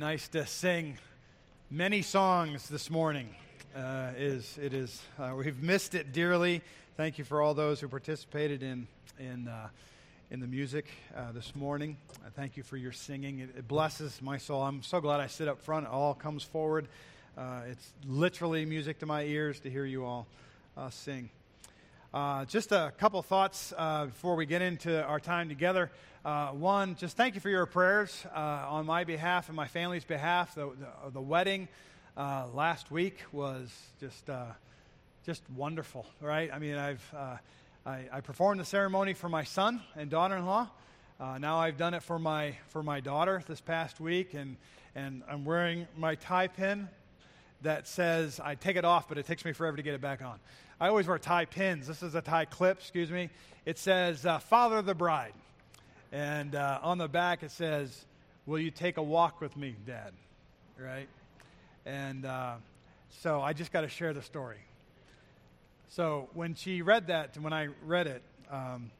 Nice to sing many songs this morning. Uh, is it is uh, we've missed it dearly. Thank you for all those who participated in in uh, in the music uh, this morning. thank you for your singing. It, it, blesses my soul. I'm so glad I sit up front. It all comes forward. Uh, it's literally music to my ears to hear you all uh, just a couple thoughts before we get into our time together. Uh, one, just thank you for your prayers uh, on my behalf and my family's behalf. The, the, the wedding uh, last week was just, uh, just wonderful, right? I mean, I've, uh, I, I, performed the ceremony for my son and daughter in law. Uh, now I've done it for my, for my daughter this past week, and, and I'm wearing my tie pin that says, I take it off, but it takes me forever to get it back on. I always wear tie pins. This is a tie clip, excuse me. It says, Father of the Bride. And uh, on the back it says, Will you take a walk with me, Dad? Right? And uh, so I just got to share the story. So when she read that, when I read it, um,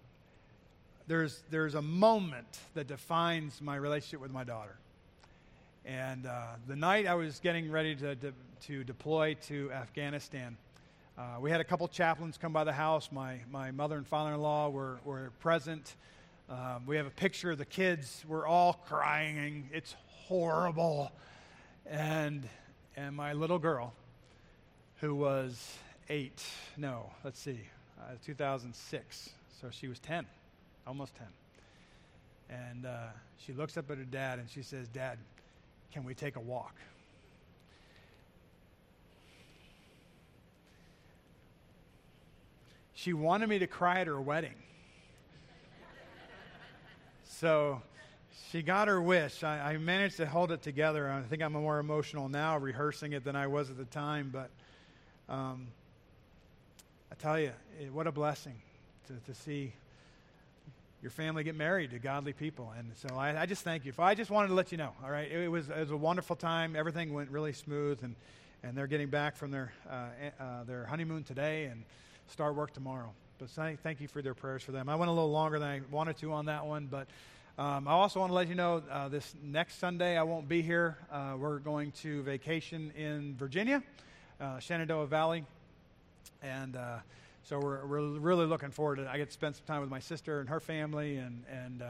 there's, there's a moment that defines my relationship with my daughter. And uh, the night I was getting ready to, to deploy to Afghanistan, uh, we had a couple chaplains come by the house. My, my mother and father in law were, were present. Um, we have a picture of the kids. We're all crying. It's horrible. And, and my little girl, who was eight, no, let's see, uh, 2006. So she was 10, almost 10. And uh, she looks up at her dad and she says, Dad, can we take a walk? She wanted me to cry at her wedding. So she got her wish. I, I, managed to hold it together. I think I'm more emotional now rehearsing it than I was at the time. But um, I tell you, it, what a blessing to, to see your family get married to godly people. And so I, I, just thank you. I just wanted to let you know, all right? It, it, was, it was a wonderful time. Everything went really smooth. And, and they're getting back from their, uh, uh, their honeymoon today and start work tomorrow. But thank you for their prayers for them. I went a little longer than I wanted to on that one, but um, I also want to let you know uh, this next Sunday I won't be here. Uh, we're going to vacation in Virginia, uh, Shenandoah Valley, and uh, so we're, we're really looking forward to it. I get to spend some time with my sister and her family, and, and uh,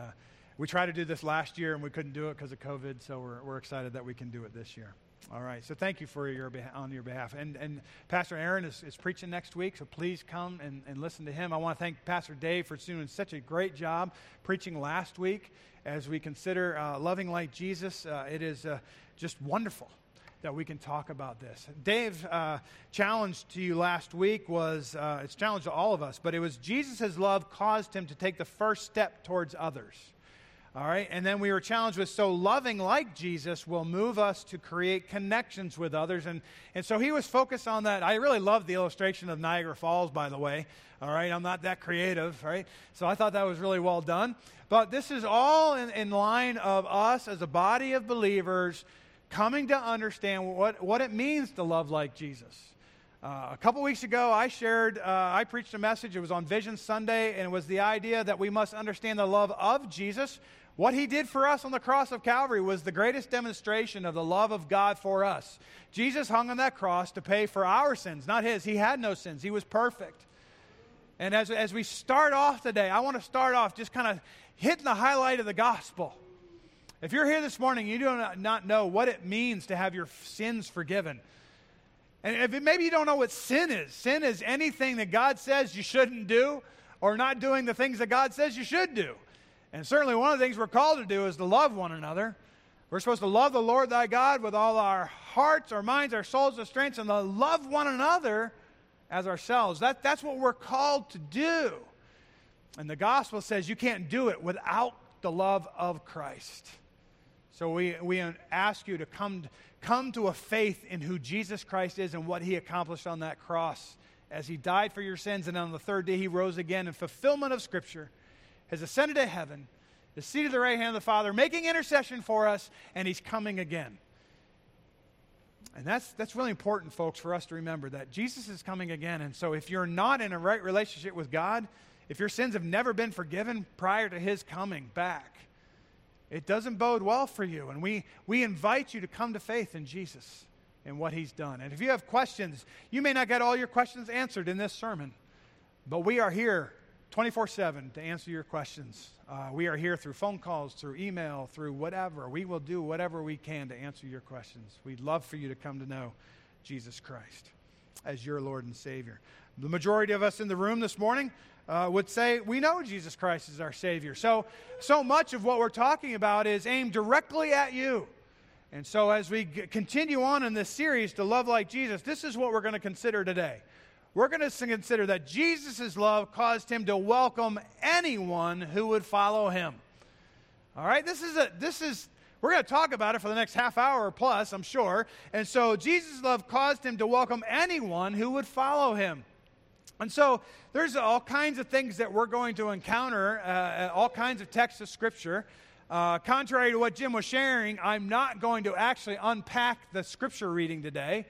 we tried to do this last year and we couldn't do it because of COVID, so we're, we're excited that we can do it this year. All right. So thank you for your on your behalf. And, and Pastor Aaron is, is preaching next week, so please come and, and listen to him. I want to thank Pastor Dave for doing such a great job preaching last week as we consider uh, loving like Jesus. Uh, it is uh, just wonderful that we can talk about this. Dave's uh, challenge to you last week was uh, it's challenge to all of us, but it was Jesus' love caused him to take the first step towards others. All right, and then we were challenged with so loving like Jesus will move us to create connections with others. And, and so he was focused on that. I really love the illustration of Niagara Falls, by the way. All right, I'm not that creative, right? So I thought that was really well done. But this is all in, in line of us as a body of believers coming to understand what, what it means to love like Jesus. Uh, a couple weeks ago, I shared, uh, I preached a message. It was on Vision Sunday, and it was the idea that we must understand the love of Jesus what he did for us on the cross of Calvary was the greatest demonstration of the love of God for us. Jesus hung on that cross to pay for our sins, not his. He had no sins, he was perfect. And as, as we start off today, I want to start off just kind of hitting the highlight of the gospel. If you're here this morning, you do not know what it means to have your sins forgiven. And if it, maybe you don't know what sin is, sin is anything that God says you shouldn't do or not doing the things that God says you should do. And certainly one of the things we're called to do is to love one another. We're supposed to love the Lord thy God with all our hearts, our minds, our souls, our strengths, and to love one another as ourselves. That, that's what we're called to do. And the gospel says you can't do it without the love of Christ. So we, we ask you to come, come to a faith in who Jesus Christ is and what he accomplished on that cross as he died for your sins, and on the third day he rose again in fulfillment of Scripture has ascended to heaven, is seated at the right hand of the Father, making intercession for us, and he's coming again. And that's, that's really important, folks, for us to remember that Jesus is coming again. And so if you're not in a right relationship with God, if your sins have never been forgiven prior to his coming back, it doesn't bode well for you. And we, we invite you to come to faith in Jesus and what he's done. And if you have questions, you may not get all your questions answered in this sermon, but we are here 24 7 to answer your questions. Uh, we are here through phone calls, through email, through whatever. We will do whatever we can to answer your questions. We'd love for you to come to know Jesus Christ as your Lord and Savior. The majority of us in the room this morning uh, would say we know Jesus Christ is our Savior. So, so much of what we're talking about is aimed directly at you. And so, as we g- continue on in this series to love like Jesus, this is what we're going to consider today. We're going to consider that Jesus' love caused him to welcome anyone who would follow him. All right, this is a this is we're going to talk about it for the next half hour or plus, I'm sure. And so Jesus' love caused him to welcome anyone who would follow him. And so there's all kinds of things that we're going to encounter, uh, all kinds of texts of Scripture. Uh, contrary to what Jim was sharing, I'm not going to actually unpack the Scripture reading today.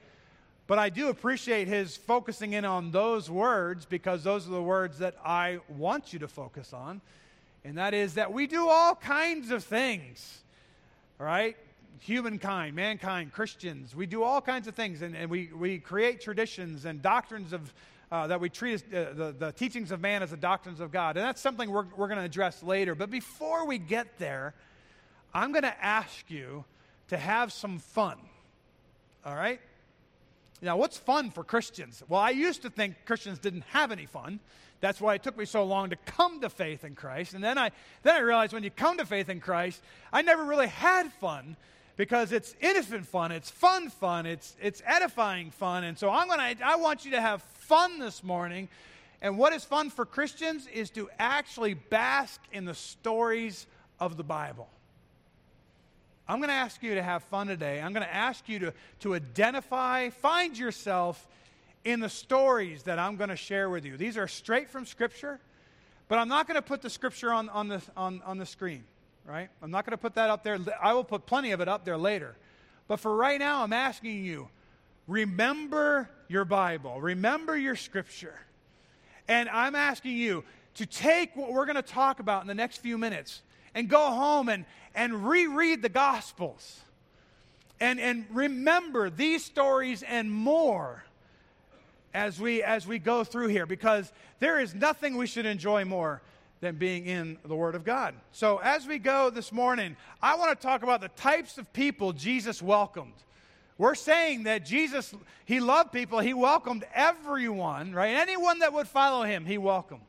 But I do appreciate his focusing in on those words because those are the words that I want you to focus on. And that is that we do all kinds of things, right? Humankind, mankind, Christians, we do all kinds of things and, and we, we create traditions and doctrines of uh, that we treat as, uh, the, the teachings of man as the doctrines of God. And that's something we're, we're going to address later. But before we get there, I'm going to ask you to have some fun. All right? Now, what's fun for Christians? Well, I used to think Christians didn't have any fun. That's why it took me so long to come to faith in Christ. And then I, then I realized when you come to faith in Christ, I never really had fun because it's innocent fun, it's fun fun, it's, it's edifying fun. And so I'm gonna, I want you to have fun this morning. And what is fun for Christians is to actually bask in the stories of the Bible. I'm going to ask you to have fun today. I'm going to ask you to, to identify, find yourself in the stories that I'm going to share with you. These are straight from Scripture, but I'm not going to put the Scripture on, on, the, on, on the screen, right? I'm not going to put that up there. I will put plenty of it up there later. But for right now, I'm asking you remember your Bible, remember your scripture. And I'm asking you to take what we're going to talk about in the next few minutes and go home and, and reread the Gospels and, and remember these stories and more as we, as we go through here because there is nothing we should enjoy more than being in the Word of God. So, as we go this morning, I want to talk about the types of people Jesus welcomed. We're saying that Jesus, he loved people, he welcomed everyone, right? Anyone that would follow him, he welcomed.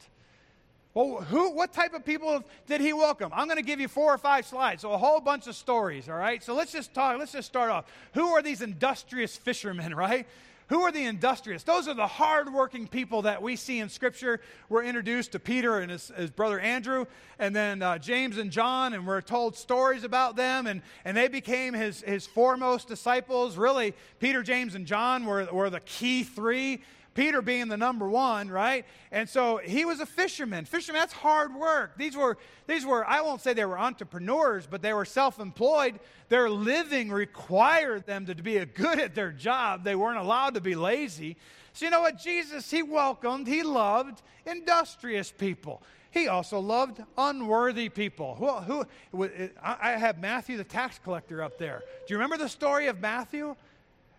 Well, who, what type of people did he welcome? I'm going to give you four or five slides, so a whole bunch of stories, all right? So let's just talk, let's just start off. Who are these industrious fishermen, right? Who are the industrious? Those are the hardworking people that we see in Scripture. We're introduced to Peter and his, his brother Andrew, and then uh, James and John, and we're told stories about them, and, and they became his, his foremost disciples. Really, Peter, James, and John were, were the key three. Peter being the number one, right? And so he was a fisherman. Fisherman, that's hard work. These were, these were, I won't say they were entrepreneurs, but they were self employed. Their living required them to be good at their job. They weren't allowed to be lazy. So, you know what? Jesus, he welcomed, he loved industrious people. He also loved unworthy people. Who, who, I have Matthew the tax collector up there. Do you remember the story of Matthew?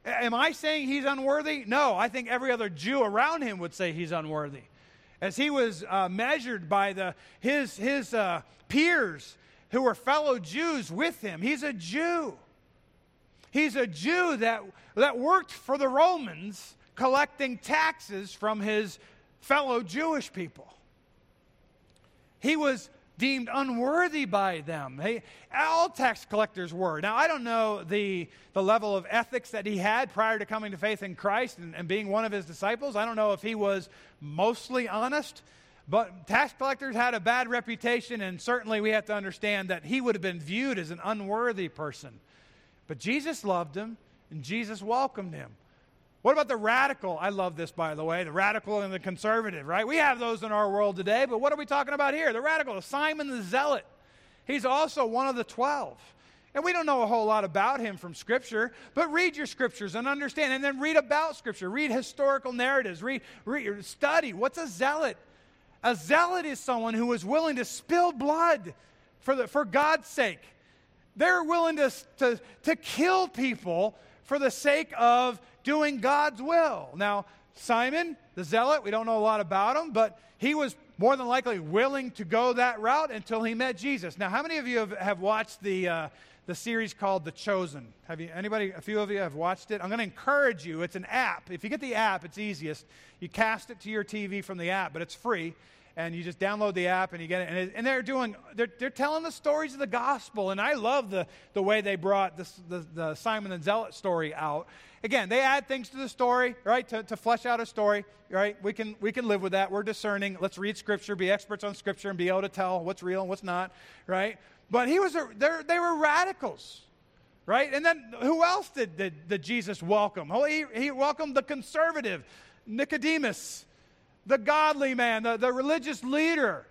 Am I saying he's unworthy? No, I think every other Jew around him would say he's unworthy. As he was uh, measured by the, his, his uh, peers who were fellow Jews with him, he's a Jew. He's a Jew that, that worked for the Romans collecting taxes from his fellow Jewish people. He was deemed unworthy by them. They, all tax collectors were. Now, I don't know the, the level of ethics that he had prior to coming to faith in Christ and, and being one of his disciples. I don't know if he was mostly honest, but tax collectors had a bad reputation, and certainly we have to understand that he would have been viewed as an unworthy person. But Jesus loved him, and Jesus welcomed him. What about the radical? I love this, by the way, the radical and the conservative, right? We have those in our world today, but what are we talking about here? The radical, Simon the Zealot. He's also one of the 12. And we don't know a whole lot about him from Scripture, but read your Scriptures and understand, and then read about Scripture. Read historical narratives. Read, read, study. What's a zealot? A zealot is someone who is willing to spill blood for, the, for God's sake. They're willing to, to, to kill people for the sake of doing God's will. Now, Simon, the zealot, we don't know a lot about him, but he was more than likely willing to go that route until he met Jesus. Now, how many of you have, have watched the, uh, the series called The Chosen? Have you, anybody, a few of you have watched it? I'm going to encourage you. It's an app. If you get the app, it's easiest. You cast it to your TV from the app, but it's free and you just download the app and you get it. And, it, and they're doing, they're, they're telling the stories of the gospel. And I love the, the way they brought this, the, the Simon the Zealot story out. Again, they add things to the story, right, to, to flesh out a story, right? We can, we can live with that. We're discerning. Let's read Scripture, be experts on Scripture, and be able to tell what's real and what's not, right? But he was a, they were radicals, right? And then who else did, did, did Jesus welcome? Well, he, he welcomed the conservative, Nicodemus the godly man, the, the religious leader.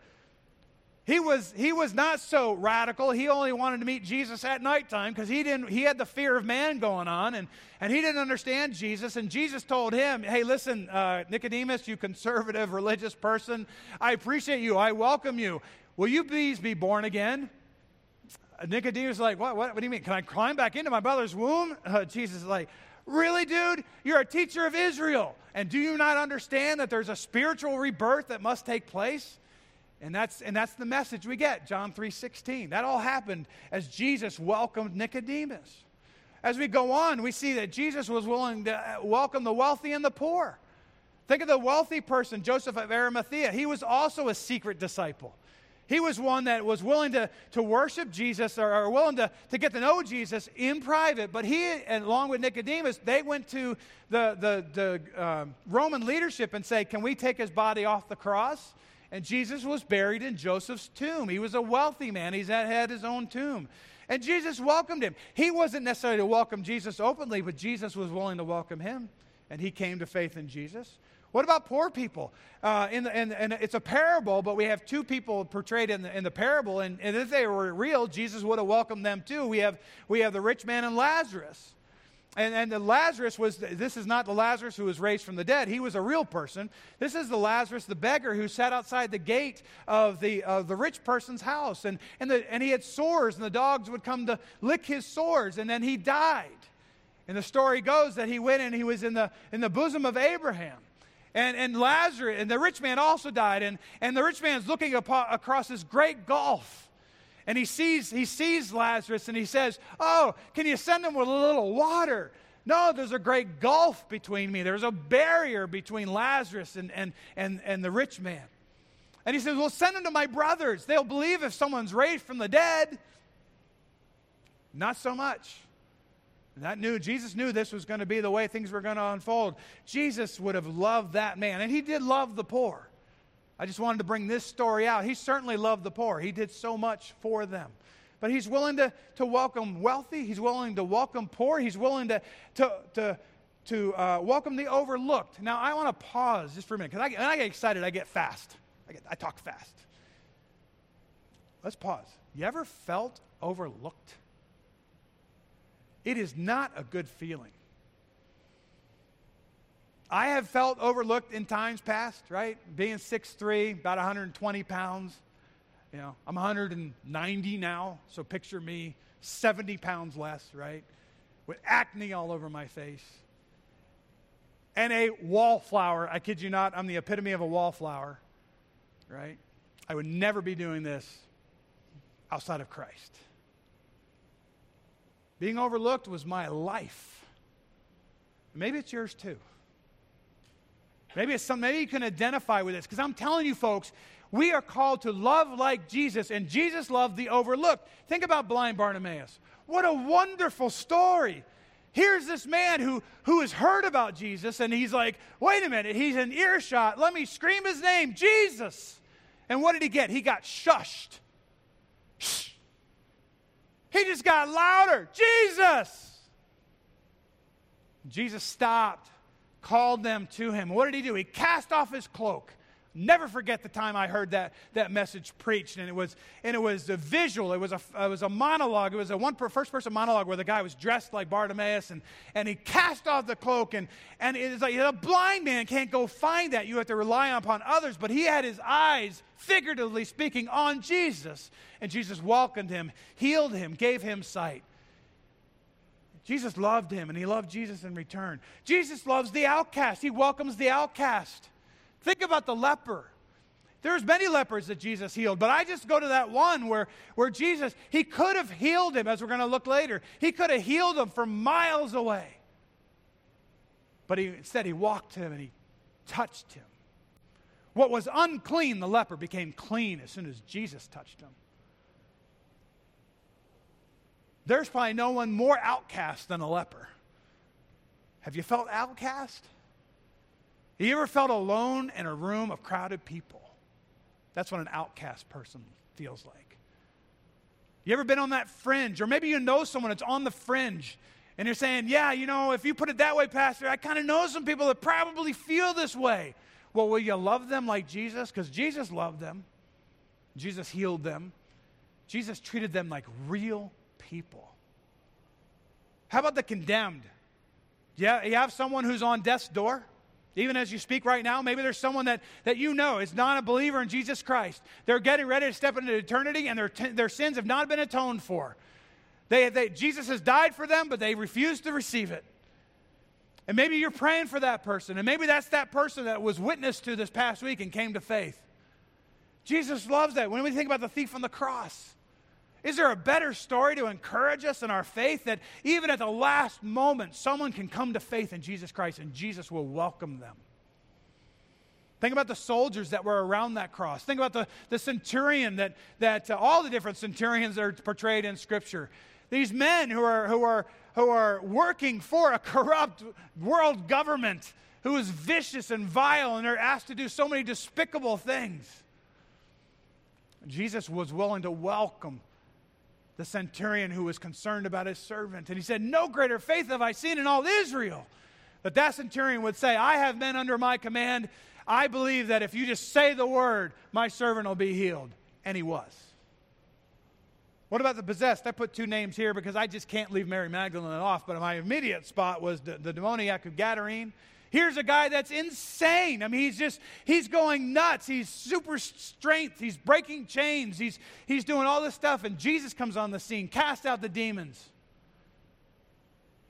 He was, he was not so radical. He only wanted to meet Jesus at nighttime because he, didn't, he had the fear of man going on and, and he didn't understand Jesus. And Jesus told him, Hey, listen, uh, Nicodemus, you conservative religious person, I appreciate you. I welcome you. Will you please be born again? Uh, Nicodemus is like, what, what, what, do you mean? Can I climb back into my mother's womb? Uh, Jesus is like, Really, dude? You're a teacher of Israel. And do you not understand that there's a spiritual rebirth that must take place? And that's, and that's the message we get, John 3.16. That all happened as Jesus welcomed Nicodemus. As we go on, we see that Jesus was willing to uh, welcome the wealthy and the poor. Think of the wealthy person, Joseph of Arimathea. He was also a secret disciple. He was one that was willing to, to worship Jesus or, or, willing to, to get to know Jesus in private. But he, and along with Nicodemus, they went to the, the, the uh, Roman leadership and say, Can we take his body off the cross? And Jesus was buried in Joseph's tomb. He was a wealthy man, he had his own tomb. And Jesus welcomed him. He wasn't necessarily to welcome Jesus openly, but Jesus was willing to welcome him. And he came to faith in Jesus. What about poor people? Uh, in the, it's a parable, but we have two people portrayed in the, in the parable, and, and if they were real, Jesus would have welcomed them too. We have, we have the rich man and Lazarus. And, and the Lazarus was, this is not the Lazarus who was raised from the dead. He was a real person. This is the Lazarus, the beggar, who sat outside the gate of the, of the rich person's house. And, and, the, and he had sores, and the dogs would come to lick his sores, and then he died. And the story goes that he went and he was in the, in the bosom of Abraham. And, and Lazarus, and the rich man also died. And, and the rich man's looking across this great gulf. And he sees, he sees Lazarus and he says, Oh, can you send him with a little water? No, there's a great gulf between me. There's a barrier between Lazarus and, and, and, and the rich man. And he says, Well, send him to my brothers. They'll believe if someone's raised from the dead. Not so much. That knew Jesus knew this was going to be the way things were going to unfold. Jesus would have loved that man, and he did love the poor. I just wanted to bring this story out. He certainly loved the poor. He did so much for them. But he's willing to, to welcome wealthy. He's willing to welcome poor. He's willing to, to, to, to uh, welcome the overlooked. Now, I want to pause just for a minute because when I get excited, I get fast. I, get, I talk fast. Let's pause. You ever felt overlooked? It is not a good feeling. I have felt overlooked in times past, right? Being 6'3, about 120 pounds. You know, I'm 190 now, so picture me 70 pounds less, right? With acne all over my face. And a wallflower. I kid you not, I'm the epitome of a wallflower, right? I would never be doing this outside of Christ. Being overlooked was my life. Maybe it's yours too. Maybe it's some, maybe you can identify with this because I'm telling you folks, we are called to love like Jesus, and Jesus loved the overlooked. Think about blind Bartimaeus. What a wonderful story. Here's this man who, who has heard about Jesus, and he's like, wait a minute, he's in earshot. Let me scream his name, Jesus. And what did he get? He got shushed. Shh. He just got louder. Jesus! Jesus stopped, called them to him. What did he do? He cast off his cloak. Never forget the time I heard that, that message preached, and it was and it was a visual. It was a it was a monologue. It was a one per, first person monologue where the guy was dressed like Bartimaeus, and, and he cast off the cloak, and and it's like a blind man can't go find that. You have to rely upon others, but he had his eyes, figuratively speaking, on Jesus, and Jesus welcomed him, healed him, gave him sight. Jesus loved him, and he loved Jesus in return. Jesus loves the outcast. He welcomes the outcast. Think about the leper. There's many lepers that Jesus healed, but I just go to that one where, where Jesus, he could have healed him, as we're going to look later. He could have healed him from miles away. But he, instead, he walked to him and he touched him. What was unclean, the leper, became clean as soon as Jesus touched him. There's probably no one more outcast than a leper. Have you felt outcast? Have you ever felt alone in a room of crowded people? That's what an outcast person feels like. You ever been on that fringe? Or maybe you know someone that's on the fringe and you're saying, Yeah, you know, if you put it that way, Pastor, I kind of know some people that probably feel this way. Well, will you love them like Jesus? Because Jesus loved them, Jesus healed them, Jesus treated them like real people. How about the condemned? Yeah, you have someone who's on death's door? Even as you speak right now, maybe there's someone that, that you know is not a believer in Jesus Christ. They're getting ready to step into eternity and their, their sins have not been atoned for. They, they, Jesus has died for them, but they refuse to receive it. And maybe you're praying for that person, and maybe that's that person that was witness to this past week and came to faith. Jesus loves that. When we think about the thief on the cross, is there a better story to encourage us in our faith that even at the last moment, someone can come to faith in Jesus Christ and Jesus will welcome them? Think about the soldiers that were around that cross. Think about the, the centurion that, that uh, all the different centurions that are portrayed in Scripture. These men who are, who, are, who are working for a corrupt world government who is vicious and vile and they're asked to do so many despicable things. Jesus was willing to welcome the centurion who was concerned about his servant. And he said, No greater faith have I seen in all Israel. That that centurion would say, I have men under my command. I believe that if you just say the word, my servant will be healed. And he was. What about the possessed? I put two names here because I just can't leave Mary Magdalene off, but my immediate spot was the, the demoniac of Gadarene Here's a guy that's insane. I mean, he's just, he's going nuts. He's super strength. He's breaking chains. He's, he's doing all this stuff. And Jesus comes on the scene, cast out the demons.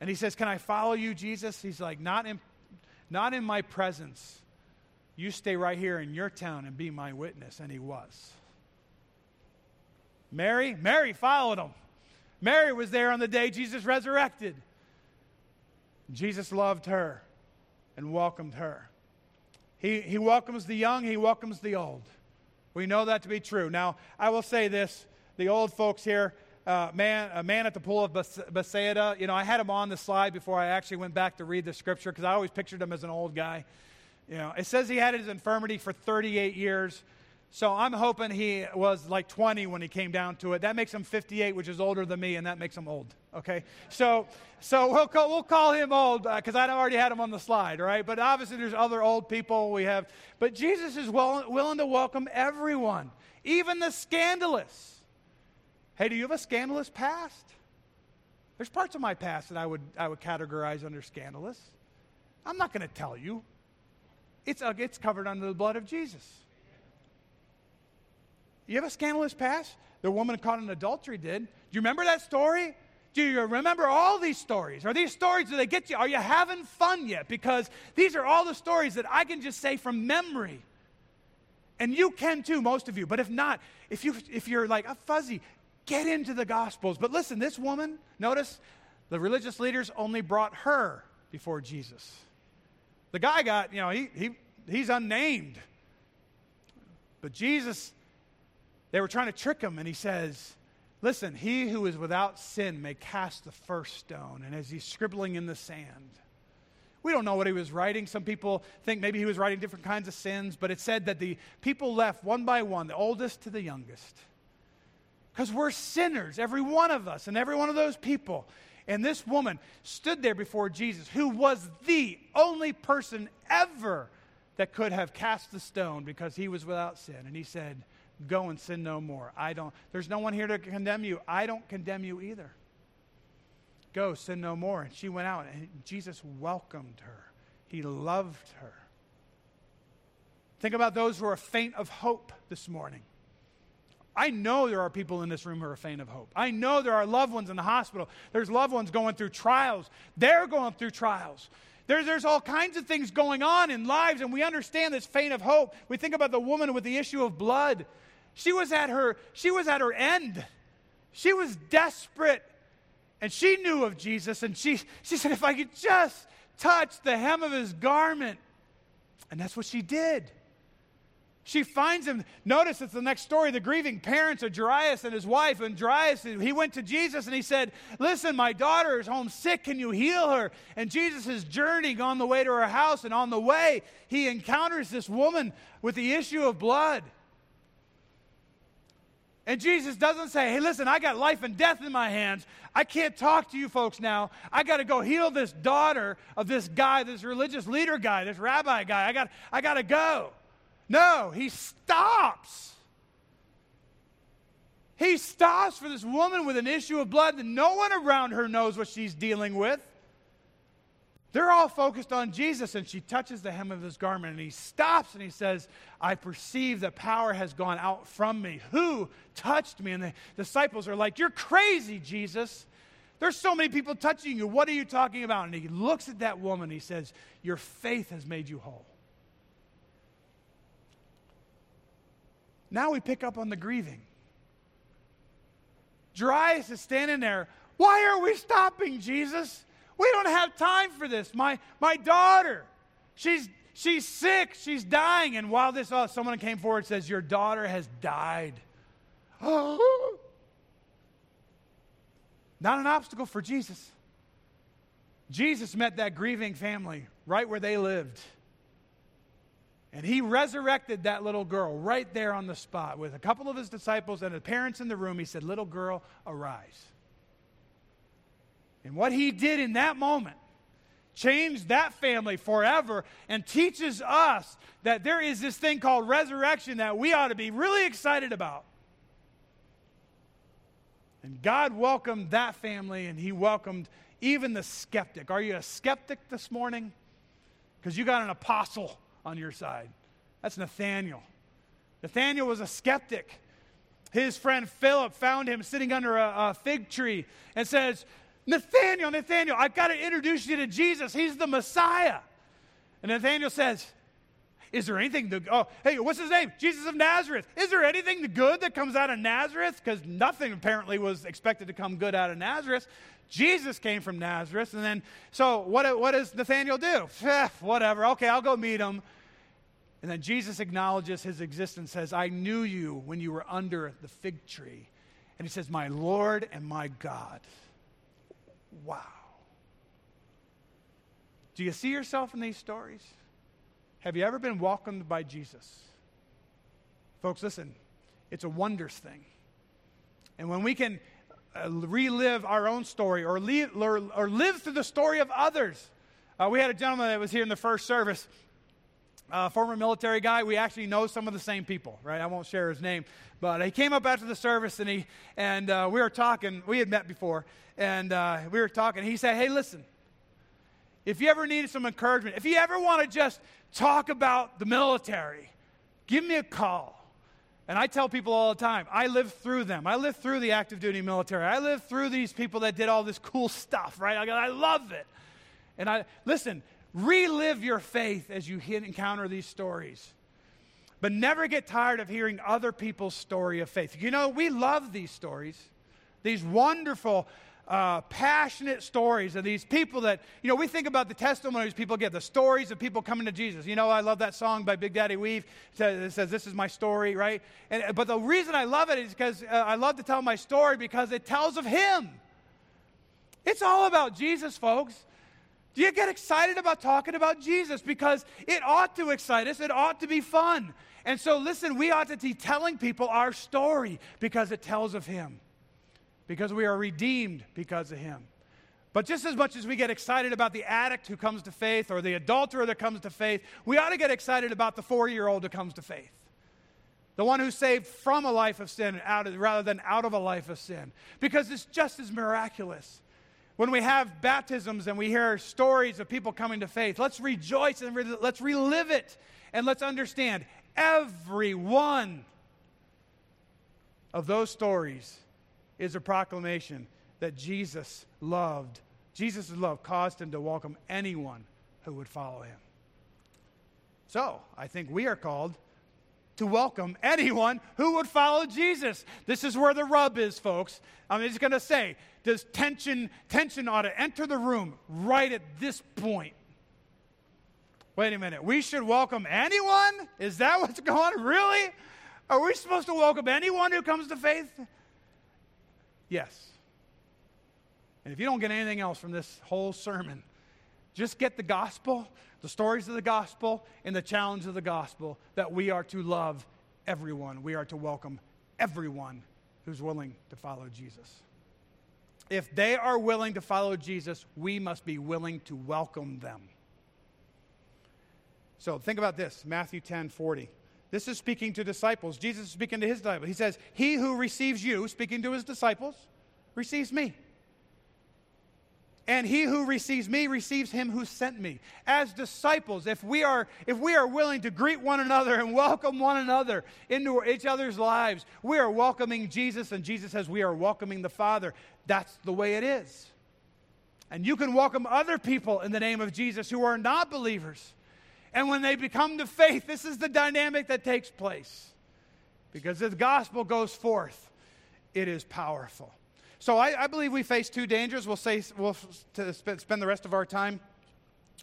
And he says, Can I follow you, Jesus? He's like, Not in, not in my presence. You stay right here in your town and be my witness. And he was. Mary, Mary followed him. Mary was there on the day Jesus resurrected. Jesus loved her and welcomed her. He, he welcomes the young, he welcomes the old. We know that to be true. Now, I will say this the old folks here, uh, man, a man at the pool of Bethsaida, you know, I had him on the slide before I actually went back to read the scripture because I always pictured him as an old guy. You know, it says he had his infirmity for 38 years. So I'm hoping he was like 20 when he came down to it. That makes him 58, which is older than me, and that makes him old. Okay, so so we'll call, we'll call him old because uh, I already had him on the slide, right? But obviously there's other old people we have. But Jesus is well, willing to welcome everyone, even the scandalous. Hey, do you have a scandalous past? There's parts of my past that I would I would categorize under scandalous. I'm not going to tell you. It's uh, it's covered under the blood of Jesus. You have a scandalous past? The woman caught in adultery did. Do you remember that story? Do you remember all these stories? Are these stories, do they get you? Are you having fun yet? Because these are all the stories that I can just say from memory. And you can too, most of you. But if not, if, you, if you're like a fuzzy, get into the Gospels. But listen, this woman, notice the religious leaders only brought her before Jesus. The guy got, you know, he, he, he's unnamed. But Jesus they were trying to trick him, and he says, Listen, he who is without sin may cast the first stone. And as he's scribbling in the sand, we don't know what he was writing. Some people think maybe he was writing different kinds of sins, but it said that the people left one by one, the oldest to the youngest. Because we're sinners, every one of us, and every one of those people. And this woman stood there before Jesus, who was the only person ever that could have cast the stone because he was without sin. And he said, Go and sin no more. I don't, there's no one here to condemn you. I don't condemn you either. Go, sin no more. And she went out, and Jesus welcomed her. He loved her. Think about those who are faint of hope this morning. I know there are people in this room who are faint of hope. I know there are loved ones in the hospital. There's loved ones going through trials. They're going through trials. There's, there's all kinds of things going on in lives, and we understand this faint of hope. We think about the woman with the issue of blood. She was at her, she was at her end. She was desperate. And she knew of Jesus, and she, she said, If I could just touch the hem of his garment. And that's what she did. She finds him. Notice it's the next story the grieving parents of Jairus and his wife. And Jairus, he went to Jesus and he said, Listen, my daughter is home sick. Can you heal her? And Jesus is journeying on the way to her house. And on the way, he encounters this woman with the issue of blood. And Jesus doesn't say, hey, listen, I got life and death in my hands. I can't talk to you folks now. I got to go heal this daughter of this guy, this religious leader guy, this rabbi guy. I got, I got to go. No, he stops. He stops for this woman with an issue of blood that no one around her knows what she's dealing with. They're all focused on Jesus, and she touches the hem of his garment, and he stops and he says, I perceive that power has gone out from me. Who touched me? And the disciples are like, You're crazy, Jesus. There's so many people touching you. What are you talking about? And he looks at that woman, he says, Your faith has made you whole. Now we pick up on the grieving. Jairus is standing there. Why are we stopping, Jesus? We don't have time for this. My, my daughter, she's, she's sick, she's dying. And while this, oh, someone came forward says, Your daughter has died. Oh. Not an obstacle for Jesus. Jesus met that grieving family right where they lived. And he resurrected that little girl right there on the spot with a couple of his disciples and the parents in the room. He said, Little girl, arise. And what he did in that moment changed that family forever and teaches us that there is this thing called resurrection that we ought to be really excited about. And God welcomed that family and he welcomed even the skeptic. Are you a skeptic this morning? Because you got an apostle on your side. That's Nathaniel. Nathaniel was a skeptic. His friend Philip found him sitting under a, a fig tree and says, Nathaniel, Nathaniel, I've got to introduce you to Jesus. He's the Messiah. And Nathaniel says, Is there anything to, oh, hey, what's his name? Jesus of Nazareth. Is there anything good that comes out of Nazareth? Because nothing apparently was expected to come good out of Nazareth. Jesus came from Nazareth. And then, so what, what does Nathaniel do? Eh, whatever. Okay, I'll go meet him. And then Jesus acknowledges his existence, says, I knew you when you were under the fig tree. And he says, My Lord and my God. Wow. Do you see yourself in these stories? Have you ever been welcomed by Jesus? Folks, listen, it's a wondrous thing. And when we can uh, relive our own story or, or, or, live through the story of others, uh, we had a gentleman that was here in the first service, a former military guy. We actually know some of the same people, right? I won't share his name, but he came up after the service and he and uh, we were talking. We had met before, and uh, we were talking. He said, "Hey, listen, if you ever need some encouragement, if you ever want to just talk about the military, give me a call." And I tell people all the time, I lived through them. I lived through the active duty military. I lived through these people that did all this cool stuff, right? I, I love it. And I listen, relive your faith as you encounter these stories. But never get tired of hearing other people's story of faith. You know, we love these stories, these wonderful uh, passionate stories of these people that, you know, we think about the testimonies people get, the stories of people coming to Jesus. You know, I love that song by Big Daddy Weave. It says, This is my story, right? And, but the reason I love it is because uh, I love to tell my story because it tells of Him. It's all about Jesus, folks. Do you get excited about talking about Jesus? Because it ought to excite us, it ought to be fun. And so, listen, we ought to be telling people our story because it tells of Him because we are redeemed because of him. But just as much as we get excited about the addict who comes to faith or the adulterer that comes to faith, we ought to get excited about the four year old who comes to faith. The one who's saved from a life of sin out of, rather than out of a life of sin. Because it's just as miraculous. When we have baptisms and we hear stories of people coming to faith, let's rejoice and re- let's relive it. And let's understand every one of those stories is a proclamation that Jesus loved. Jesus' love caused him to welcome anyone who would follow him. So, I think we are called to welcome anyone who would follow Jesus. This is where the rub is, folks. I'm just going to say, does tension tension ought to enter the room right at this point? Wait a minute. We should welcome anyone? Is that what's going on? Really? Are we supposed to welcome anyone who comes to faith? Yes. And if you don't get anything else from this whole sermon, just get the gospel, the stories of the gospel, and the challenge of the gospel that we are to love everyone. We are to welcome everyone who's willing to follow Jesus. If they are willing to follow Jesus, we must be willing to welcome them. So think about this Matthew 10 40. This is speaking to disciples. Jesus is speaking to his disciples. He says, He who receives you, speaking to his disciples, receives me. And he who receives me receives him who sent me. As disciples, if we are if we are willing to greet one another and welcome one another into each other's lives, we are welcoming Jesus and Jesus says we are welcoming the Father. That's the way it is. And you can welcome other people in the name of Jesus who are not believers. And when they become to faith, this is the dynamic that takes place. Because the gospel goes forth, it is powerful. So I, I believe we face two dangers. We'll, say, we'll spend the rest of our time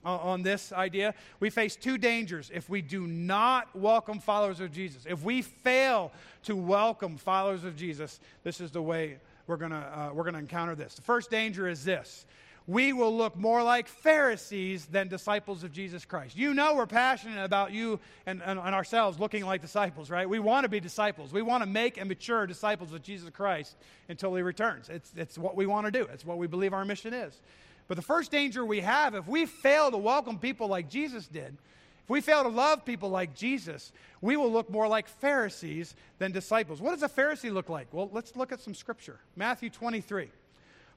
on this idea. We face two dangers if we do not welcome followers of Jesus. If we fail to welcome followers of Jesus, this is the way we're going uh, we're going to encounter this. The first danger is this we will look more like Pharisees than disciples of Jesus Christ. You know, we're passionate about you and, and, and, ourselves looking like disciples, right? We want to be disciples. We want to make and mature disciples of Jesus Christ until he returns. It's, it's what we want to do, it's what we believe our mission is. But the first danger we have, if we fail to welcome people like Jesus did, if we fail to love people like Jesus, we will look more like Pharisees than disciples. What does a Pharisee look like? Well, let's look at some scripture. Matthew 23.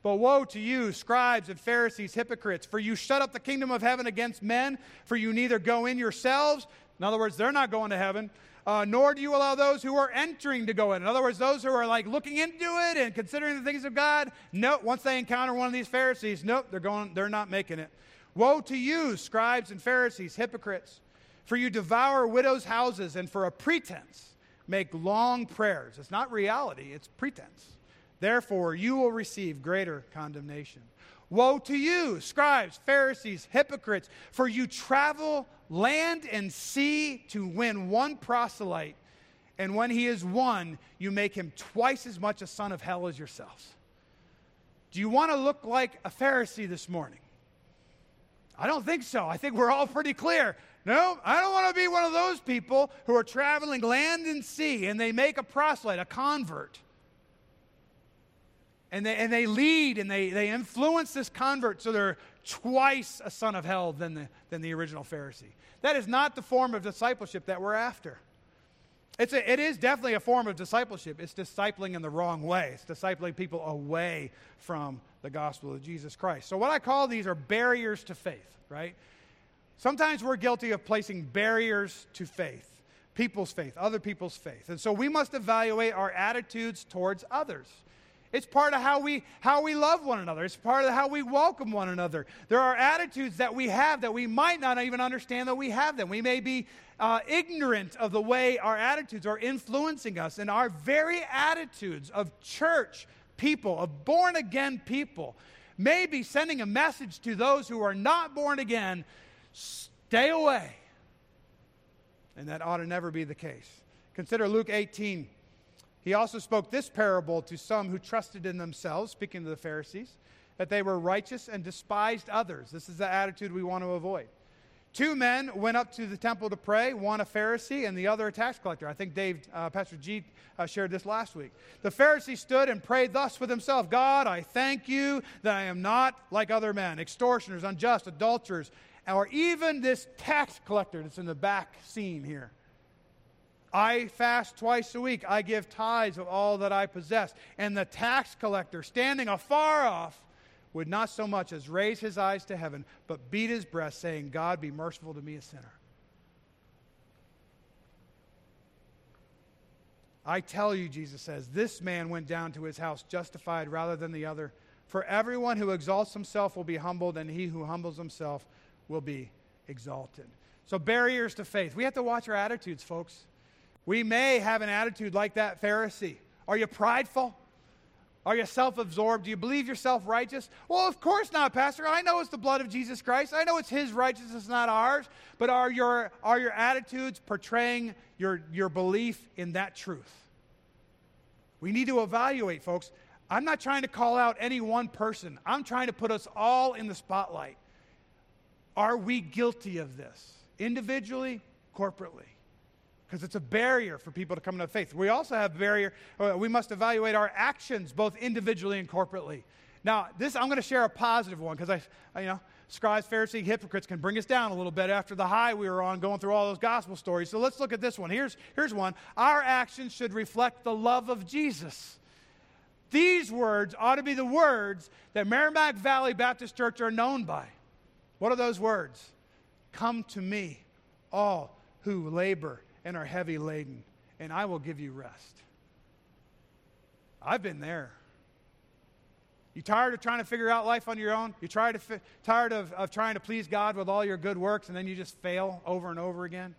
But woe to you, scribes and Pharisees, hypocrites, for you shut up the kingdom of heaven against men, for you neither go in yourselves, in other words, they're not going to heaven, uh, nor do you allow those who are entering to go in. In other words, those who are like looking into it and considering the things of God, no, once they encounter one of these Pharisees, nope, they're going, they're not making it. Woe to you, scribes and Pharisees, hypocrites, for you devour widows' houses and for a pretense make long prayers. It's not reality, it's pretense. Therefore, you will receive greater condemnation. Woe to you, scribes, Pharisees, hypocrites, for you travel land and sea to win one proselyte, and when he is won, you make him twice as much a son of hell as yourselves. Do you want to look like a Pharisee this morning? I don't think so. I think we're all pretty clear. No, I don't want to be one of those people who are traveling land and sea and they make a proselyte, a convert and they, and they lead and they, they influence this convert so they're twice a son of hell than the, than the original Pharisee. That is not the form of discipleship that we're after. It's a, it is definitely a form of discipleship. It's discipling in the wrong way. It's discipling people away from the gospel of Jesus Christ. So, what I call these are barriers to faith, right? Sometimes we're guilty of placing barriers to faith, people's faith, other people's faith. And so we must evaluate our attitudes towards others. It's part of how we, how we love one another. It's part of how we welcome one another. There are attitudes that we have that we might not even understand that we have them. We may be uh, ignorant of the way our attitudes are influencing us. And our very attitudes of church people, of born again people, may be sending a message to those who are not born again stay away. And that ought to never be the case. Consider Luke 18 he also spoke this parable to some who trusted in themselves, speaking to the Pharisees, that they were righteous and despised others. This is the attitude we want to avoid. Two men went up to the temple to pray, one a Pharisee and the other a tax collector. I think Dave, uh, Pastor G uh, shared this last week. The Pharisee stood and prayed thus with himself God, I thank you that I am not like other men, extortioners, unjust, adulterers, or even this tax collector that's in the back scene here. I fast twice a week. I give tithes of all that I possess. And the tax collector, standing afar off, would not so much as raise his eyes to heaven, but beat his breast, saying, God, be merciful to me, a sinner. I tell you, Jesus says, this man went down to his house justified rather than the other. For everyone who exalts himself will be humbled, and he who humbles himself will be exalted. So, barriers to faith. We have to watch our attitudes, folks. We may have an attitude like that Pharisee. Are you prideful? Are you self absorbed? Do you believe yourself righteous? Well, of course not, Pastor. I know it's the blood of Jesus Christ. I know it's His righteousness, not ours. But are your, are your attitudes portraying your, your belief in that truth? We need to evaluate, folks. I'm not trying to call out any one person, I'm trying to put us all in the spotlight. Are we guilty of this? Individually, corporately because it's a barrier for people to come into faith. We also have barrier. Uh, we must evaluate our actions both individually and corporately. Now, this I'm going to share a positive one because I, I, you know, scribes, Pharisees, hypocrites can bring us down a little bit after the high we were on going through all those gospel stories. So let's look at this one. Here's, here's one. Our actions should reflect the love of Jesus. These words ought to be the words that Merrimack Valley Baptist Church are known by. What are those words? Come to me, all who labor and are heavy laden, and I will give you rest. I've been there. You tired of trying to figure out life on your own? You tired of, tired of, of trying to please God with all your good works and then you just fail over and over again?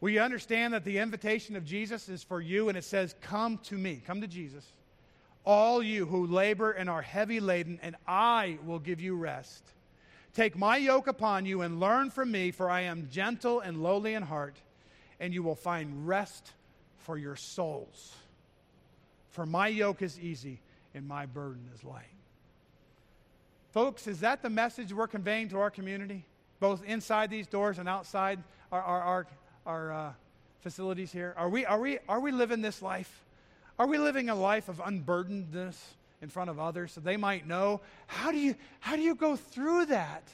Will you understand that the invitation of Jesus is for you and it says, Come to me, come to Jesus, all you who labor and are heavy laden, and I will give you rest. Take my yoke upon you and learn from me, for I am gentle and lowly in heart and you will find rest for your souls. For my yoke is easy and my burden is light. Folks, is that the message we're conveying to our community, both inside these doors and outside our, our, our, our uh, facilities here? Are we, are, we, are we living this life? Are we living a life of unburdenedness in front of others so they might know? How do you, how do you go through that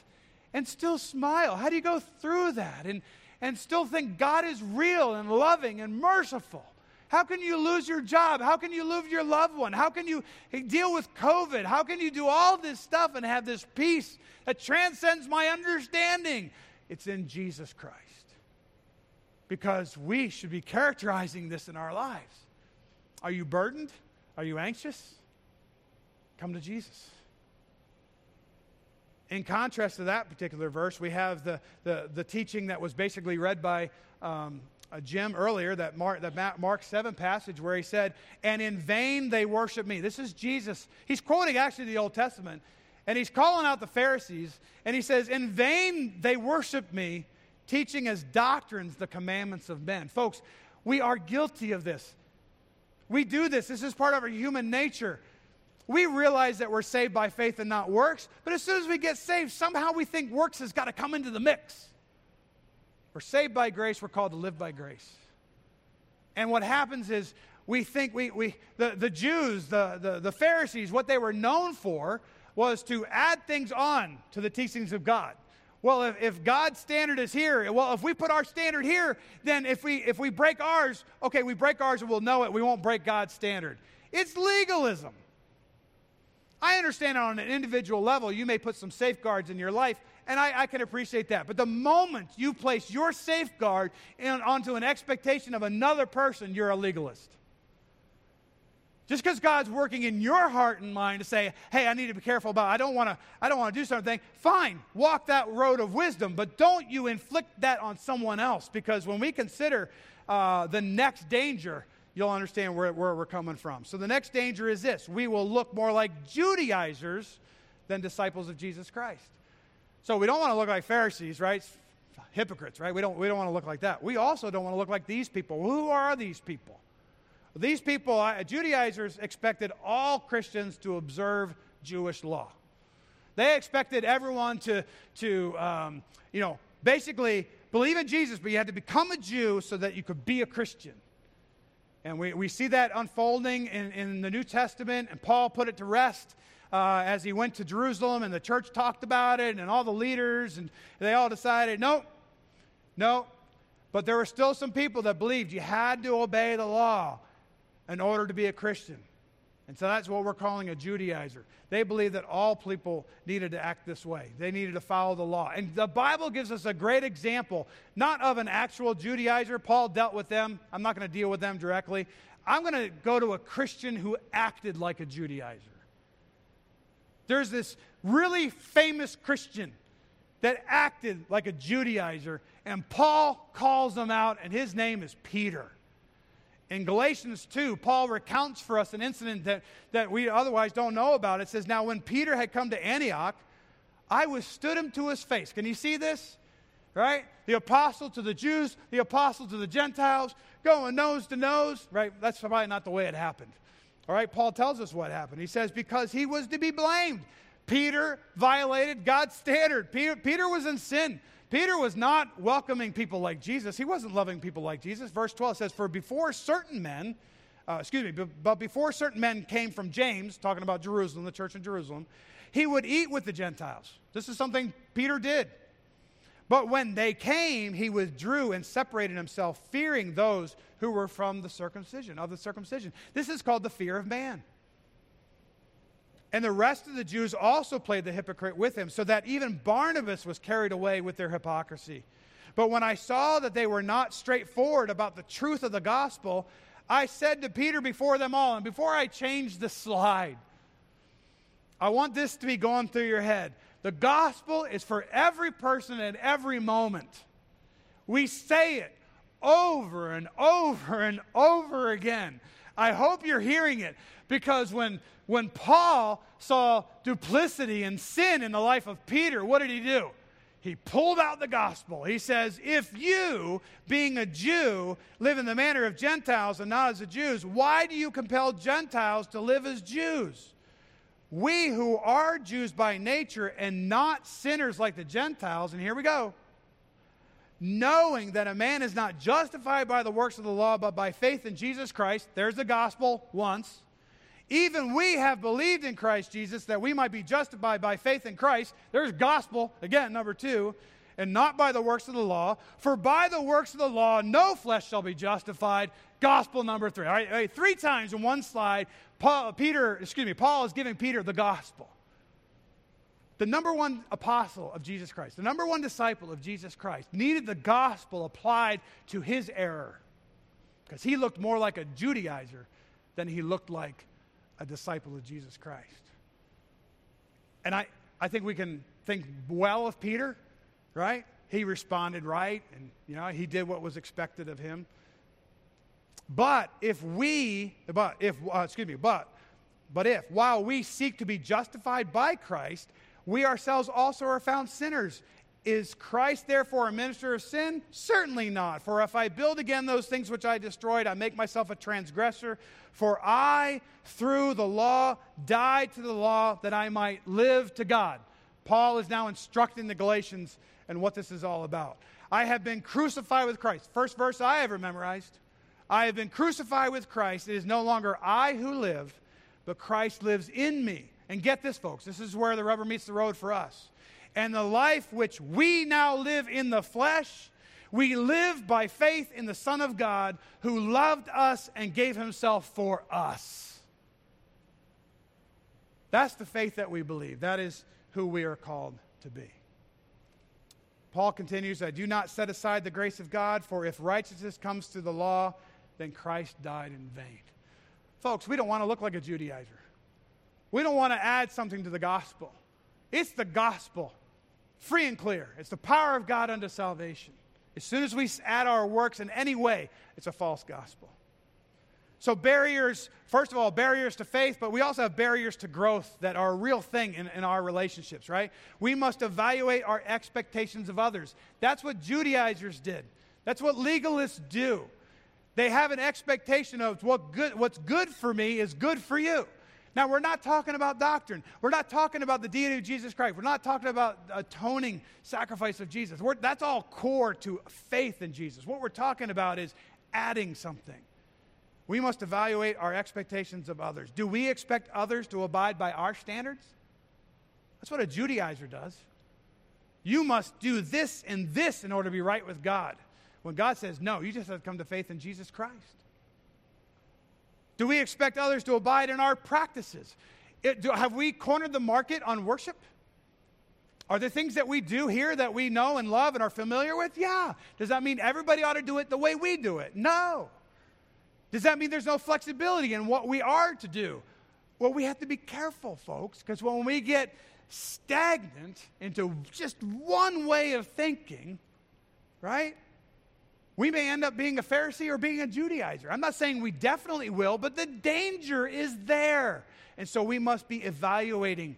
and still smile? How do you go through that and, and still think God is real and loving and merciful? How can you lose your job? How can you lose your loved one? How can you deal with COVID? How can you do all this stuff and have this peace that transcends my understanding? It's in Jesus Christ. Because we should be characterizing this in our lives. Are you burdened? Are you anxious? Come to Jesus. In contrast to that particular verse, we have the, the, the teaching that was basically read by um, Jim earlier, that Mark, that Mark 7 passage where he said, And in vain they worship me. This is Jesus. He's quoting actually the Old Testament, and he's calling out the Pharisees, and he says, In vain they worship me, teaching as doctrines the commandments of men. Folks, we are guilty of this. We do this. This is part of our human nature we realize that we're saved by faith and not works, but as soon as we get saved, somehow we think works has got to come into the mix. We're saved by grace, we're called to live by grace. And what happens is we think we, we the, the Jews, the, the, the Pharisees, what they were known for was to add things on to the teachings of God. Well, if, if God's standard is here, well, if we put our standard here, then if we if we break ours, okay, we break ours and we'll know it. We won't break God's standard. It's legalism. I understand on an individual level, you may put some safeguards in your life, and I, I can appreciate that. But the moment you place your safeguard in, onto an expectation of another person, you're a legalist. Just because God's working in your heart and mind to say, hey, I need to be careful about, I don't want to, I don't want to do something, fine, walk that road of wisdom, but don't you inflict that on someone else. Because when we consider uh, the next danger, you'll understand where, where we're coming from. So the next danger is this we will look more like Judaizers than disciples of Jesus Christ. So we don't want to look like Pharisees, right? Hypocrites, right? We don't, we don't want to look like that. We also don't want to look like these people. Who are these people? These people, Judaizers expected all Christians to observe Jewish law. They expected everyone to, to um, you know, basically believe in Jesus, but you had to become a Jew so that you could be a Christian. And we, we see that unfolding in, in the New Testament, and Paul put it to rest uh, as he went to Jerusalem, and the church talked about it, and all the leaders, and they all decided, no, no. But there were still some people that believed you had to obey the law in order to be a Christian. And so that's what we're calling a Judaizer. They believed that all people needed to act this way. They needed to follow the law. And the Bible gives us a great example, not of an actual Judaizer. Paul dealt with them. I'm not going to deal with them directly. I'm going to go to a Christian who acted like a Judaizer. There's this really famous Christian that acted like a Judaizer, and Paul calls him out, and his name is Peter. In Galatians 2, Paul recounts for us an incident that, that we otherwise don't know about. It says, Now, when Peter had come to Antioch, I withstood him to his face. Can you see this? Right? The apostle to the Jews, the apostle to the Gentiles, going nose to nose. Right? That's probably not the way it happened. All right? Paul tells us what happened. He says, Because he was to be blamed. Peter violated God's standard. Peter, Peter was in sin. Peter was not welcoming people like Jesus. He wasn't loving people like Jesus. Verse 12 says, For before certain men, uh, excuse me, but before certain men came from James, talking about Jerusalem, the church in Jerusalem, he would eat with the Gentiles. This is something Peter did. But when they came, he withdrew and separated himself, fearing those who were from the circumcision, of the circumcision. This is called the fear of man. And the rest of the Jews also played the hypocrite with him, so that even Barnabas was carried away with their hypocrisy. But when I saw that they were not straightforward about the truth of the gospel, I said to Peter before them all, and before I change the slide, I want this to be going through your head. The gospel is for every person at every moment. We say it over and over and over again. I hope you're hearing it because when, when Paul saw duplicity and sin in the life of Peter, what did he do? He pulled out the gospel. He says, If you, being a Jew, live in the manner of Gentiles and not as the Jews, why do you compel Gentiles to live as Jews? We who are Jews by nature and not sinners like the Gentiles, and here we go, knowing that a man is not justified by the works of the law, but by faith in Jesus Christ. There's the gospel once. Even we have believed in Christ Jesus that we might be justified by faith in Christ. There's gospel, again, number two, and not by the works of the law. For by the works of the law, no flesh shall be justified. Gospel number three. All right, all right three times in one slide, Paul, Peter, excuse me, Paul is giving Peter the gospel. The number one apostle of Jesus Christ, the number one disciple of Jesus Christ, needed the gospel applied to his error because he looked more like a Judaizer than he looked like a disciple of Jesus Christ. And I, I think we can think well of Peter, right? He responded right, and you know, he did what was expected of him. But if we, but if, uh, excuse me, but, but if, while we seek to be justified by Christ, we ourselves also are found sinners. Is Christ therefore a minister of sin? Certainly not. For if I build again those things which I destroyed, I make myself a transgressor. For I, through the law, died to the law that I might live to God. Paul is now instructing the Galatians and what this is all about. I have been crucified with Christ. First verse I ever memorized. I have been crucified with Christ. It is no longer I who live, but Christ lives in me. And get this, folks, this is where the rubber meets the road for us and the life which we now live in the flesh, we live by faith in the Son of God who loved us and gave himself for us. That's the faith that we believe. That is who we are called to be. Paul continues, I do not set aside the grace of God, for if righteousness comes through the law, then Christ died in vain. Folks, we don't want to look like a Judaizer. We don't want to add something to the gospel. It's the gospel, free and clear. It's the power of God unto salvation. As soon as we add our works in any way, it's a false gospel. So, barriers, first of all, barriers to faith, but we also have barriers to growth that are a real thing in, in our relationships, right? We must evaluate our expectations of others. That's what Judaizers did, that's what legalists do. They have an expectation of what good, what's good for me is good for you. Now, we're not talking about doctrine. We're not talking about the deity of Jesus Christ. We're not talking about atoning sacrifice of Jesus. We're, that's all core to faith in Jesus. What we're talking about is adding something. We must evaluate our expectations of others. Do we expect others to abide by our standards? That's what a Judaizer does. You must do this and this in order to be right with God. When God says, no, you just have to come to faith in Jesus Christ. Do we expect others to abide in our practices? It, do, have we cornered the market on worship? Are there things that we do here that we know and love and are familiar with? Yeah. Does that mean everybody ought to do it the way we do it? No. Does that mean there's no flexibility in what we are to do? Well, we have to be careful, folks, because when we get stagnant into just one way of thinking, right? We may end up being a Pharisee or being a Judaizer. I'm not saying we definitely will, but the danger is there. And so we must be evaluating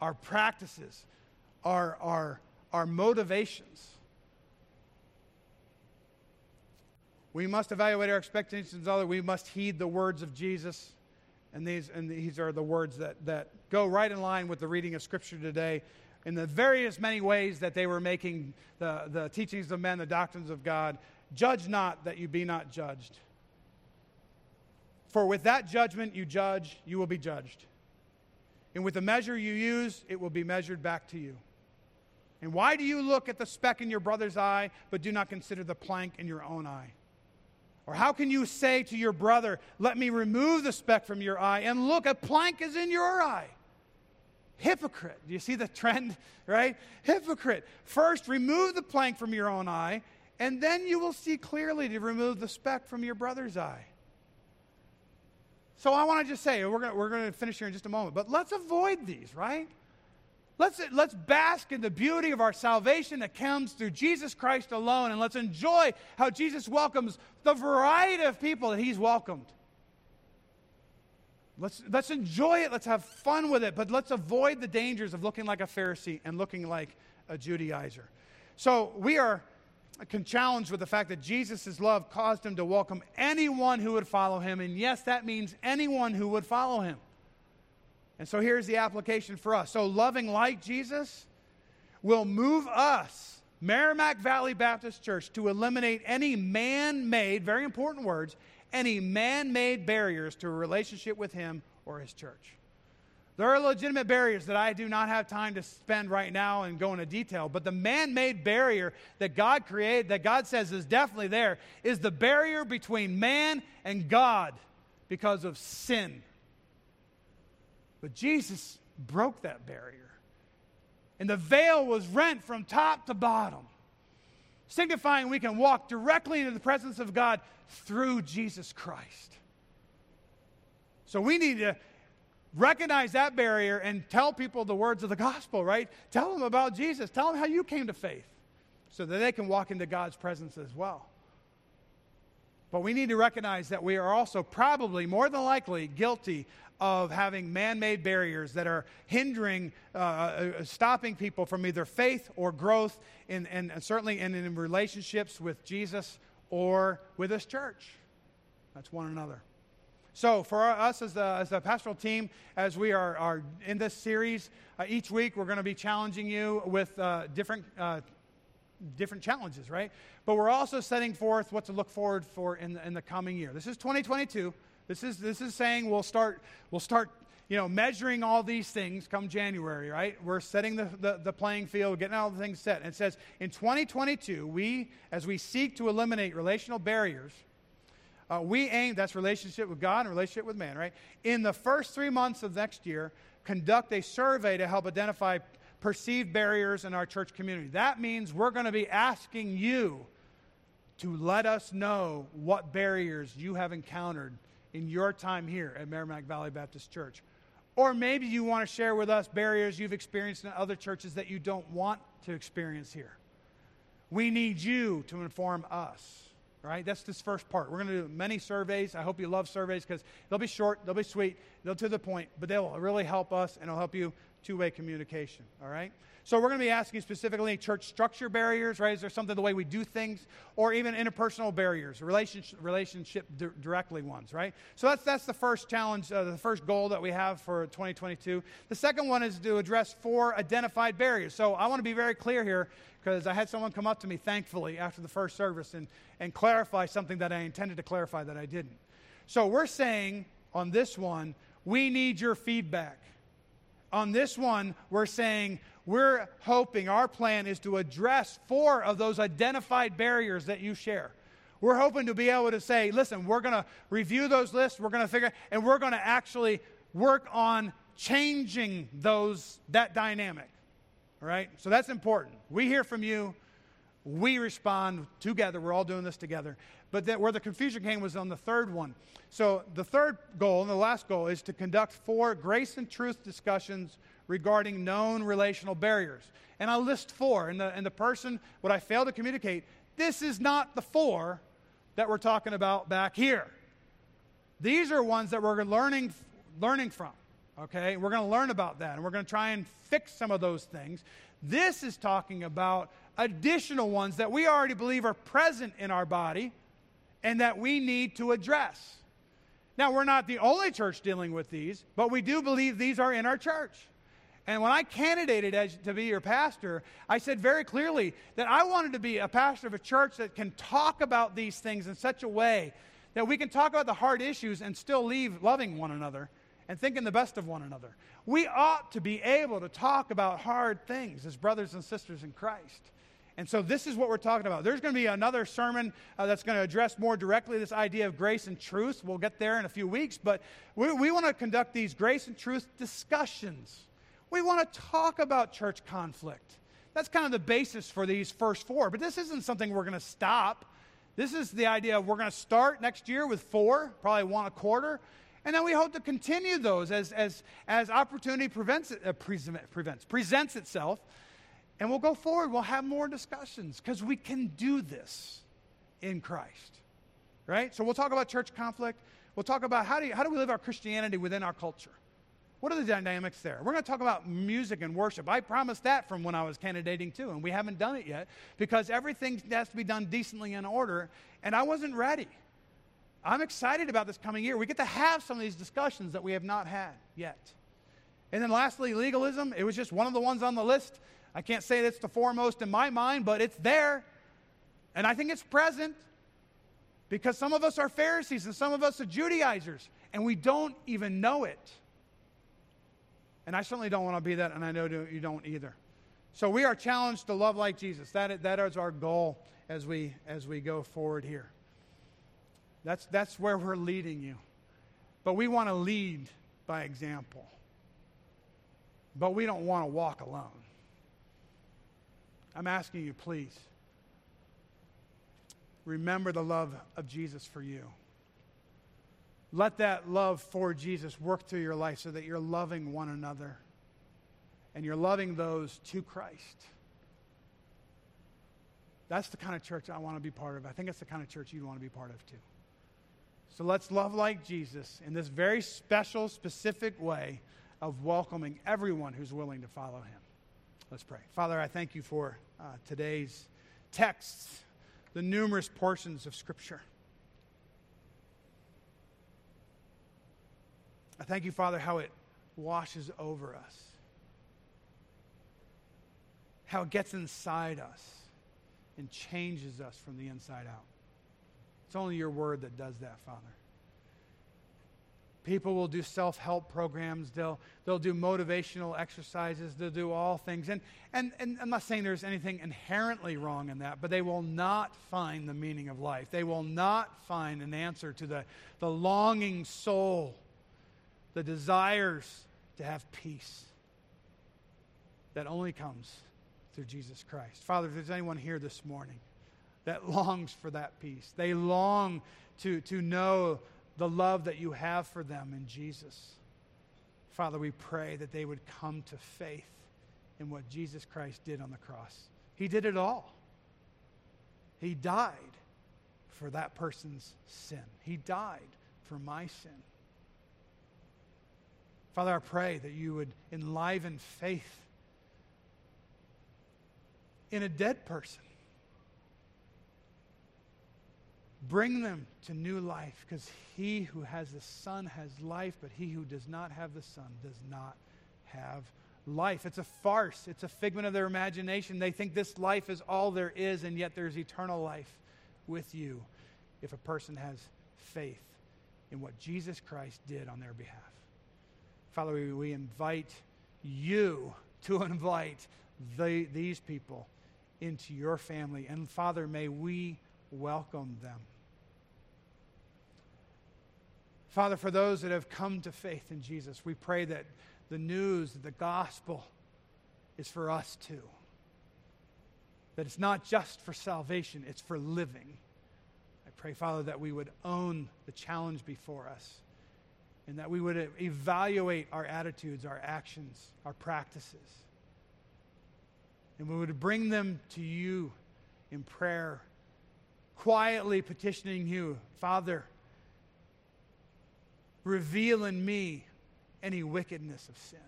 our practices, our, our, our motivations. We must evaluate our expectations of others. We must heed the words of Jesus. And these, and these are the words that, that go right in line with the reading of Scripture today in the various many ways that they were making the, the teachings of men, the doctrines of God. Judge not that you be not judged. For with that judgment you judge, you will be judged. And with the measure you use, it will be measured back to you. And why do you look at the speck in your brother's eye, but do not consider the plank in your own eye? Or how can you say to your brother, Let me remove the speck from your eye, and look, a plank is in your eye? Hypocrite. Do you see the trend, right? Hypocrite. First, remove the plank from your own eye, and then you will see clearly to remove the speck from your brother's eye. So I want to just say, we're going we're to finish here in just a moment, but let's avoid these, right? Let's, let's bask in the beauty of our salvation that comes through Jesus Christ alone, and let's enjoy how Jesus welcomes the variety of people that He's welcomed. Let's, let's enjoy it, let's have fun with it, but let's avoid the dangers of looking like a Pharisee and looking like a Judaizer. So we are can challenge with the fact that Jesus' love caused him to welcome anyone who would follow him. And yes, that means anyone who would follow him. And so here's the application for us. So, loving like Jesus will move us, Merrimack Valley Baptist Church, to eliminate any man made, very important words, any man made barriers to a relationship with him or his church. There are legitimate barriers that I do not have time to spend right now and go into detail, but the man made barrier that God created, that God says is definitely there, is the barrier between man and God because of sin. But Jesus broke that barrier. And the veil was rent from top to bottom, signifying we can walk directly into the presence of God through Jesus Christ. So we need to recognize that barrier and tell people the words of the gospel, right? Tell them about Jesus. Tell them how you came to faith so that they can walk into God's presence as well. But we need to recognize that we are also probably, more than likely, guilty of having man made barriers that are hindering, uh, uh, stopping people from either faith or growth, in, and certainly in, in relationships with Jesus or with His church. That's one another. So, for us as the, as the pastoral team, as we are, are in this series, uh, each week we're going to be challenging you with uh, different, uh, different challenges, right? But we're also setting forth what to look forward for in the, in the coming year. This is 2022. This is, this is saying we'll start, we'll start you know, measuring all these things come January, right? We're setting the, the, the, playing field, getting all the things set. And it says in 2022, we, as we seek to eliminate relational barriers, uh, we aim, that's relationship with God and relationship with man, right? In the first three months of next year, conduct a survey to help identify perceived barriers in our church community. That means we're going to be asking you to let us know what barriers you have encountered in your time here at Merrimack Valley Baptist Church. Or maybe you want to share with us barriers you've experienced in other churches that you don't want to experience here. We need you to inform us. Right? That's this first part. We're going to do many surveys. I hope you love surveys because they'll be short, they'll be sweet, they'll to the point, but they'll really help us and it'll help you two way communication. All right? So we're going to be asking specifically church structure barriers, right? Is there something the way we do things, or even interpersonal barriers, relationship, relationship di- directly ones, right? So that's that's the first challenge, uh, the first goal that we have for 2022. The second one is to address four identified barriers. So I want to be very clear here because I had someone come up to me, thankfully, after the first service and and clarify something that I intended to clarify that I didn't. So we're saying on this one, we need your feedback. On this one, we're saying we're hoping our plan is to address four of those identified barriers that you share. We're hoping to be able to say, listen, we're going to review those lists, we're going to figure, and we're going to actually work on changing those that dynamic. All right? So that's important. We hear from you, we respond together. We're all doing this together. But that where the confusion came was on the third one. So the third goal and the last goal is to conduct four grace and truth discussions regarding known relational barriers. And I list four. And the, and the person, what I fail to communicate, this is not the four that we're talking about back here. These are ones that we're learning, learning from. Okay? We're going to learn about that. And we're going to try and fix some of those things. This is talking about additional ones that we already believe are present in our body and that we need to address. Now, we're not the only church dealing with these, but we do believe these are in our church. And when I candidated as, to be your pastor, I said very clearly that I wanted to be a pastor of a church that can talk about these things in such a way that we can talk about the hard issues and still leave loving one another and thinking the best of one another. We ought to be able to talk about hard things as brothers and sisters in Christ. And so, this is what we're talking about. There's going to be another sermon uh, that's going to address more directly this idea of grace and truth. We'll get there in a few weeks, but we, we want to conduct these grace and truth discussions. We want to talk about church conflict. That's kind of the basis for these first four, but this isn't something we're going to stop. This is the idea of we're going to start next year with four, probably one a quarter, and then we hope to continue those as, as, as opportunity prevents, uh, prevents, presents itself. And we'll go forward. We'll have more discussions because we can do this in Christ. Right? So we'll talk about church conflict. We'll talk about how do, you, how do we live our Christianity within our culture? What are the dynamics there? We're going to talk about music and worship. I promised that from when I was candidating too, and we haven't done it yet because everything has to be done decently in order, and I wasn't ready. I'm excited about this coming year. We get to have some of these discussions that we have not had yet. And then lastly, legalism. It was just one of the ones on the list. I can't say that's the foremost in my mind, but it's there. And I think it's present because some of us are Pharisees and some of us are Judaizers, and we don't even know it. And I certainly don't want to be that, and I know you don't either. So we are challenged to love like Jesus. That, that is our goal as we, as we go forward here. That's, that's where we're leading you. But we want to lead by example. But we don't want to walk alone. I'm asking you, please, remember the love of Jesus for you. Let that love for Jesus work through your life so that you're loving one another and you're loving those to Christ. That's the kind of church I want to be part of. I think it's the kind of church you'd want to be part of too. So let's love like Jesus in this very special, specific way of welcoming everyone who's willing to follow him. Let's pray. Father, I thank you for uh, today's texts, the numerous portions of Scripture. I thank you, Father, how it washes over us, how it gets inside us and changes us from the inside out. It's only your word that does that, Father. People will do self help programs. They'll, they'll do motivational exercises. They'll do all things. And, and, and I'm not saying there's anything inherently wrong in that, but they will not find the meaning of life. They will not find an answer to the, the longing soul, the desires to have peace that only comes through Jesus Christ. Father, if there's anyone here this morning that longs for that peace, they long to, to know the love that you have for them in Jesus. Father, we pray that they would come to faith in what Jesus Christ did on the cross. He did it all. He died for that person's sin, He died for my sin. Father, I pray that you would enliven faith in a dead person. Bring them to new life because he who has the Son has life, but he who does not have the Son does not have life. It's a farce, it's a figment of their imagination. They think this life is all there is, and yet there's eternal life with you if a person has faith in what Jesus Christ did on their behalf. Father, we, invite you to invite the, these people into your family. And Father, may we welcome them. Father, for those that have come to faith in Jesus, we pray that the news, the gospel, is for us too. That it's not just for salvation, it's for living. I pray, Father, that we would own the challenge before us and that we would evaluate our attitudes, our actions, our practices. And we would bring them to you in prayer, quietly petitioning you, Father, reveal in me any wickedness of sin.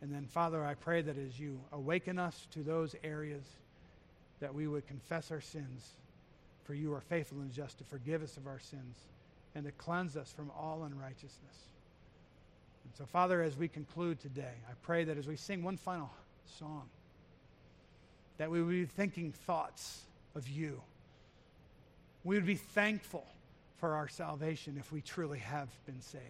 And then, Father, I pray that as you awaken us to those areas, that we would confess our sins, for you are faithful and just to forgive us of our sins and to cleanse us from all unrighteousness. And so, Father, as we conclude today, I pray that as we sing one final song, that we would be thinking thoughts of you. We would be thankful for our salvation if we truly have been saved.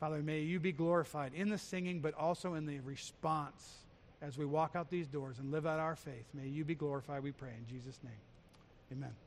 Father, may you be glorified in the singing, but also in the response as we walk out these doors and live out our faith. May you be glorified, we pray, in Jesus' name. Amen.